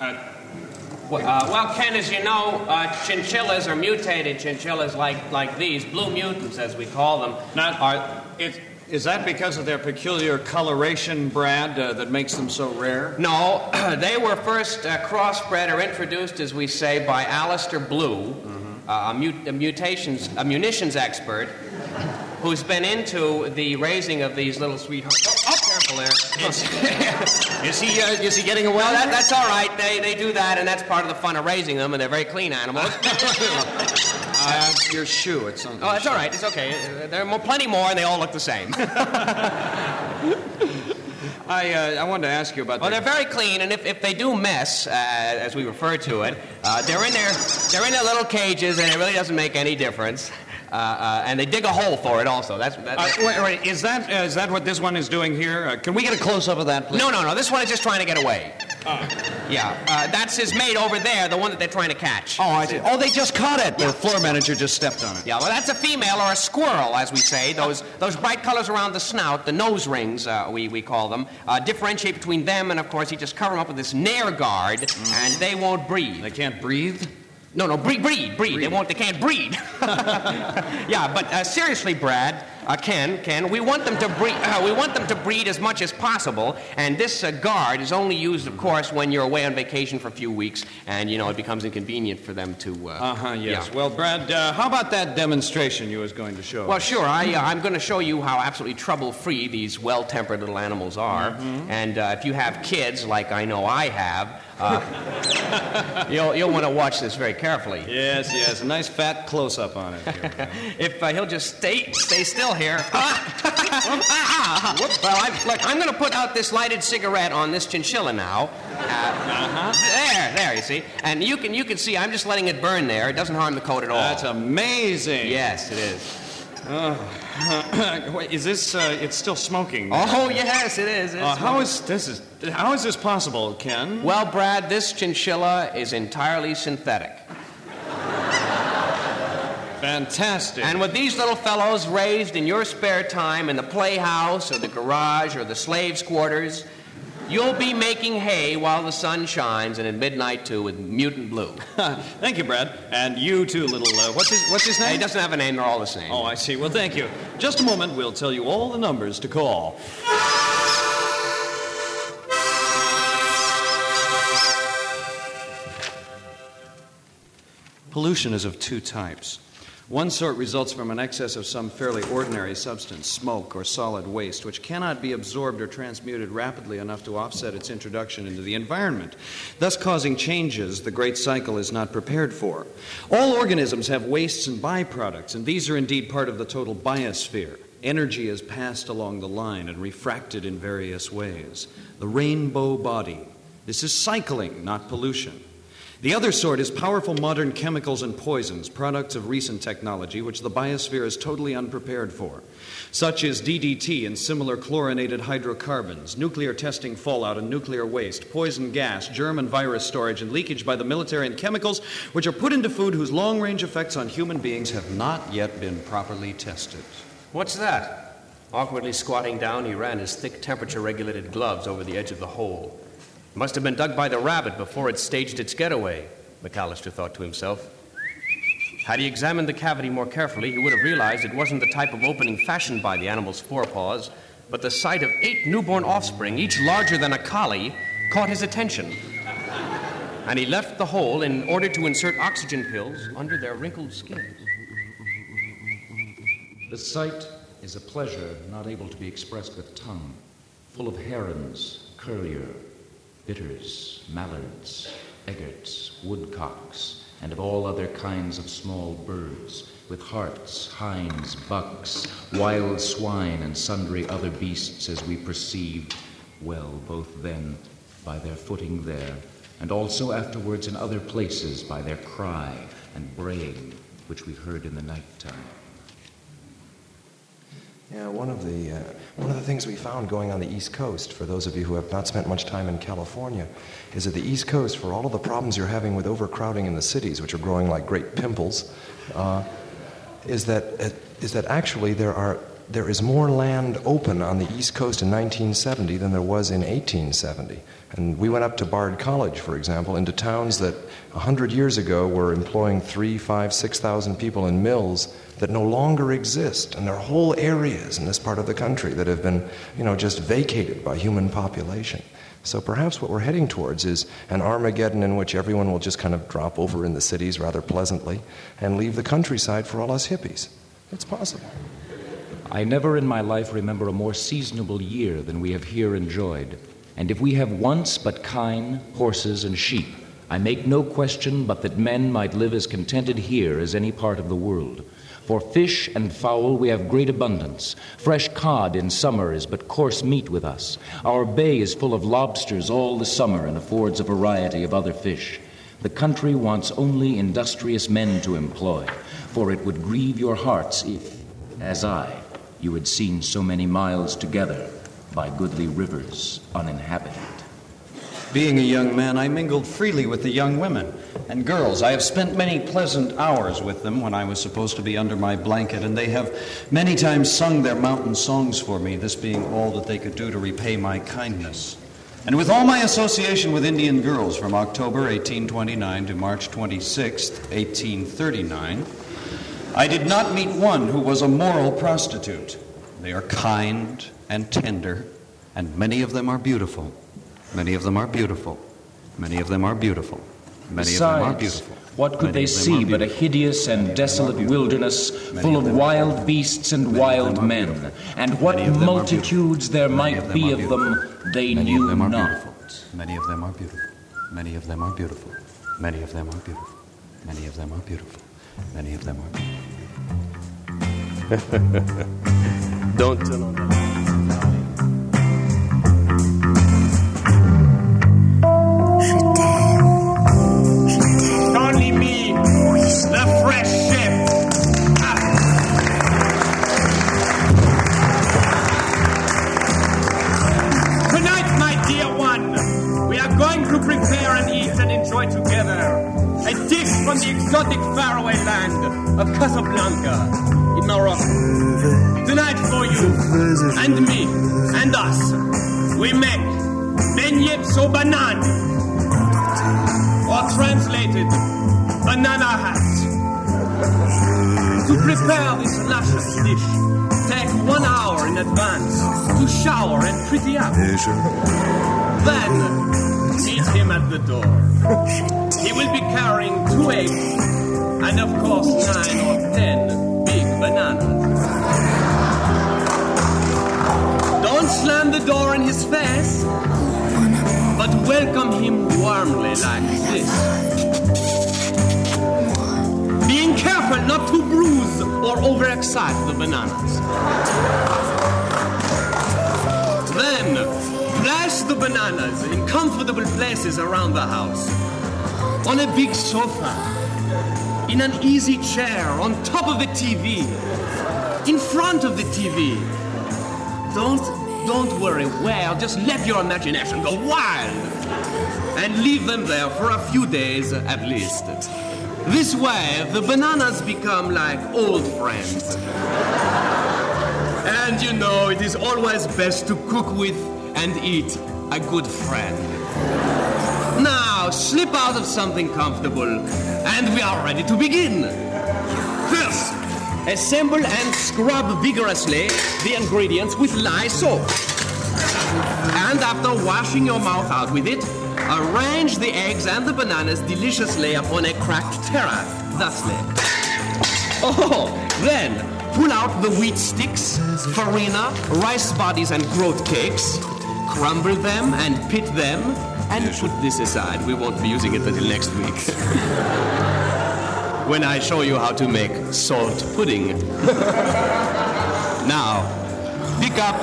Well, uh, well, Ken, as you know, uh, chinchillas are mutated chinchillas like, like these, blue mutants, as we call them. Not, are, it, is is that because of their peculiar coloration, Brad, uh, that makes them so rare? No, they were first uh, crossbred or introduced, as we say, by Alistair Blue, uh, a, mut- a mutations, a munitions expert, who's been into the raising of these little sweethearts. There. Is he, uh, is he getting away? Well, that, that's all right. They, they do that, and that's part of the fun of raising them, and they're very clean animals. Uh, your shoe. It's on. Oh, that's all right. It's okay. There are more, plenty more, and they all look the same. I, uh, I wanted to ask you about Well, the- they're very clean, and if, if they do mess, uh, as we refer to it, uh, they're in their they're in their little cages, and it really doesn't make any difference. Uh, uh, and they dig a hole for it, also. That's that, Uh, wait, wait, is that uh, is that what this one is doing here? Uh, can we get a close up of that, please? no, no, no. This one is just trying to get away. Yeah, uh, that's his mate over there, the one that they're trying to catch. Oh, I see. Oh, they just caught it. The floor manager just stepped on it. Yeah, well, that's a female or a squirrel, as we say. Those those bright colors around the snout, the nose rings, uh, we, we call them, uh, differentiate between them and, of course, you just cover them up with this nair guard, and they won't breathe. They can't breathe. No, no, breed, breed, breed. They won't. They can't breed. yeah, but uh, seriously, Brad, uh, Ken, Ken, we want them to breed. Uh, we want them to breed as much as possible, and this uh, guard is only used, of course, when you're away on vacation for a few weeks, and you know it becomes inconvenient for them to. Uh Uh huh. Yes. yeah. Well, Brad, uh, how about that demonstration you was going to show? Well, sure. I, uh, I'm going to show you how absolutely trouble-free these well-tempered little animals are. And uh, if you have kids, like I know I have, uh, you'll, you'll want to watch this very carefully. Yes, yes. A nice fat close up on it. Here, If uh, he'll just stay stay still here. Well, I, look, I'm going to put out this lighted cigarette on this chinchilla now. Uh, There, there, you see, and you can you can see I'm just letting it burn there. It doesn't harm the coat at all. That's amazing. yes, it is. Wait, is this? Uh, it's still smoking. Oh yes, it is. Uh, how is this? Is how is this possible, Ken? Well, Brad, this chinchilla is entirely synthetic. Fantastic. And with these little fellows raised in your spare time in the playhouse or the garage or the slaves' quarters, you'll be making hay while the sun shines and at midnight too with mutant blue. thank you, Brad. And you too, little. Uh, what's his What's his name? He doesn't have a name, they're all the same. Oh, I see. Well, thank you. Just a moment. We'll tell you all the numbers to call. Pollution is of two types. One sort results from an excess of some fairly ordinary substance, smoke or solid waste, which cannot be absorbed or transmuted rapidly enough to offset its introduction into the environment, thus causing changes the great cycle is not prepared for. All organisms have wastes and byproducts, and these are indeed part of the total biosphere. Energy is passed along the line and refracted in various ways. The rainbow body. This is cycling, not pollution. The other sort is powerful modern chemicals and poisons, products of recent technology, which the biosphere is totally unprepared for. Such as DDT and similar chlorinated hydrocarbons, nuclear testing fallout and nuclear waste, poison gas, germ and virus storage, and leakage by the military and chemicals, which are put into food whose long range effects on human beings have not yet been properly tested. What's that? Awkwardly squatting down, he ran his thick temperature regulated gloves over the edge of the hole. Must have been dug by the rabbit before it staged its getaway, McAllister thought to himself. Had he examined the cavity more carefully, he would have realized it wasn't the type of opening fashioned by the animal's forepaws, but the sight of eight newborn offspring, each larger than a collie, caught his attention. And he left the hole in order to insert oxygen pills under their wrinkled skins. The sight is a pleasure not able to be expressed with tongue, full of herons, curlew, bitterns, mallards, egrets, woodcocks, and of all other kinds of small birds, with harts, hinds, bucks, wild swine, and sundry other beasts as we perceived, well, both then by their footing there, and also afterwards in other places by their cry and braying, which we heard in the night time. Yeah, one of the uh, one of the things we found going on the East Coast, for those of you who have not spent much time in California, is that the East Coast, for all of the problems you're having with overcrowding in the cities, which are growing like great pimples, uh, is that uh, is that actually there are there is more land open on the East Coast in 1970 than there was in 1870. And we went up to Bard College, for example, into towns that 100 years ago were employing three, five, 6,000 people in mills that no longer exist. And there are whole areas in this part of the country that have been, you know, just vacated by human population. So perhaps what we're heading towards is an Armageddon in which everyone will just kind of drop over in the cities rather pleasantly and leave the countryside for all us hippies. It's possible. I never in my life remember a more seasonable year than we have here enjoyed. And if we have once but kine, horses, and sheep, I make no question but that men might live as contented here as any part of the world. For fish and fowl we have great abundance. Fresh cod in summer is but coarse meat with us. Our bay is full of lobsters all the summer and affords a variety of other fish. The country wants only industrious men to employ, for it would grieve your hearts if, as I, you had seen so many miles together by goodly rivers uninhabited. Being a young man, I mingled freely with the young women and girls. I have spent many pleasant hours with them when I was supposed to be under my blanket, and they have many times sung their mountain songs for me, this being all that they could do to repay my kindness. And with all my association with Indian girls from October 1829 to March 26, 1839, I did not meet one who was a moral prostitute. They are kind and tender, and many of them are beautiful. Many of them are beautiful. Many of them are beautiful. Many Besides, of them are beautiful. What could Many they see but a hideous and desolate wilderness Many full of of wild beasts and Many wild men? And what Many of them are multitudes there might be of them they knew them not. Many of them are beautiful. Many of them are beautiful. Many of them are beautiful. Many of them are beautiful. Many of them are beautiful. Don't tell on them. Only me, the fresh chef. Ah. Tonight, my dear one, we are going to prepare and eat and enjoy together a dish from the exotic faraway land of Casablanca and me and us, we make beignet so banane or translated, banana hat. To prepare this luscious dish, take one hour in advance to shower and pretty up. Then, meet him at the door. He will be carrying two eggs and, of course, nine or ten big bananas. Slam the door in his face, but welcome him warmly like this. Being careful not to bruise or overexcite the bananas. Then, place the bananas in comfortable places around the house. On a big sofa, in an easy chair, on top of the TV, in front of the TV. Don't, don't worry well, just let your imagination go wild and leave them there for a few days at least. This way, the bananas become like old friends. And you know, it is always best to cook with and eat a good friend. Now, slip out of something comfortable, and we are ready to begin. Assemble and scrub vigorously the ingredients with lye soap. And after washing your mouth out with it, arrange the eggs and the bananas deliciously upon a cracked terrace, thusly. Oh, then pull out the wheat sticks, farina, rice bodies, and groat cakes, crumble them and pit them, and put this aside. We won't be using it until next week. when I show you how to make salt pudding. now, pick up,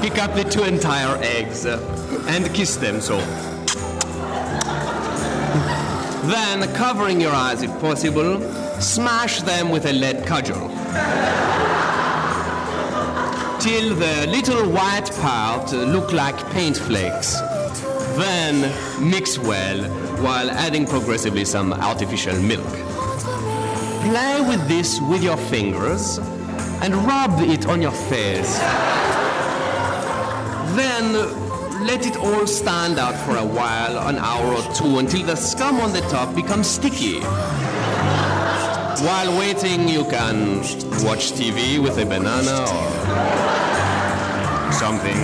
pick up the two entire eggs and kiss them so. Then, covering your eyes if possible, smash them with a lead cudgel. Till the little white part look like paint flakes. Then mix well while adding progressively some artificial milk. Play with this with your fingers and rub it on your face. Then let it all stand out for a while, an hour or two, until the scum on the top becomes sticky. While waiting, you can watch TV with a banana or something.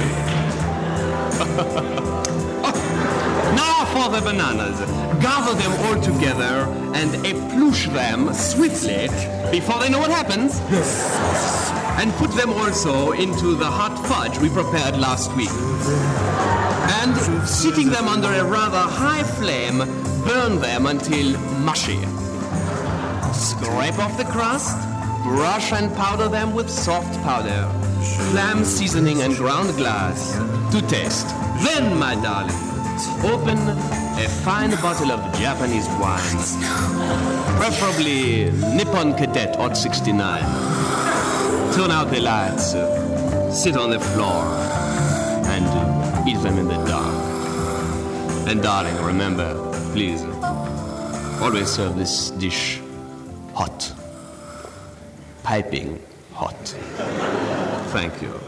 the bananas. Gather them all together and épluche them swiftly before they know what happens. and put them also into the hot fudge we prepared last week. And sitting them under a rather high flame, burn them until mushy. Scrape off the crust, brush and powder them with soft powder, clam seasoning and ground glass to taste. Then, my darling, open a fine bottle of Japanese wine, preferably Nippon Cadet Hot 69. Turn out the lights, sit on the floor, and eat them in the dark. And darling, remember, please, always serve this dish hot. Piping hot. Thank you.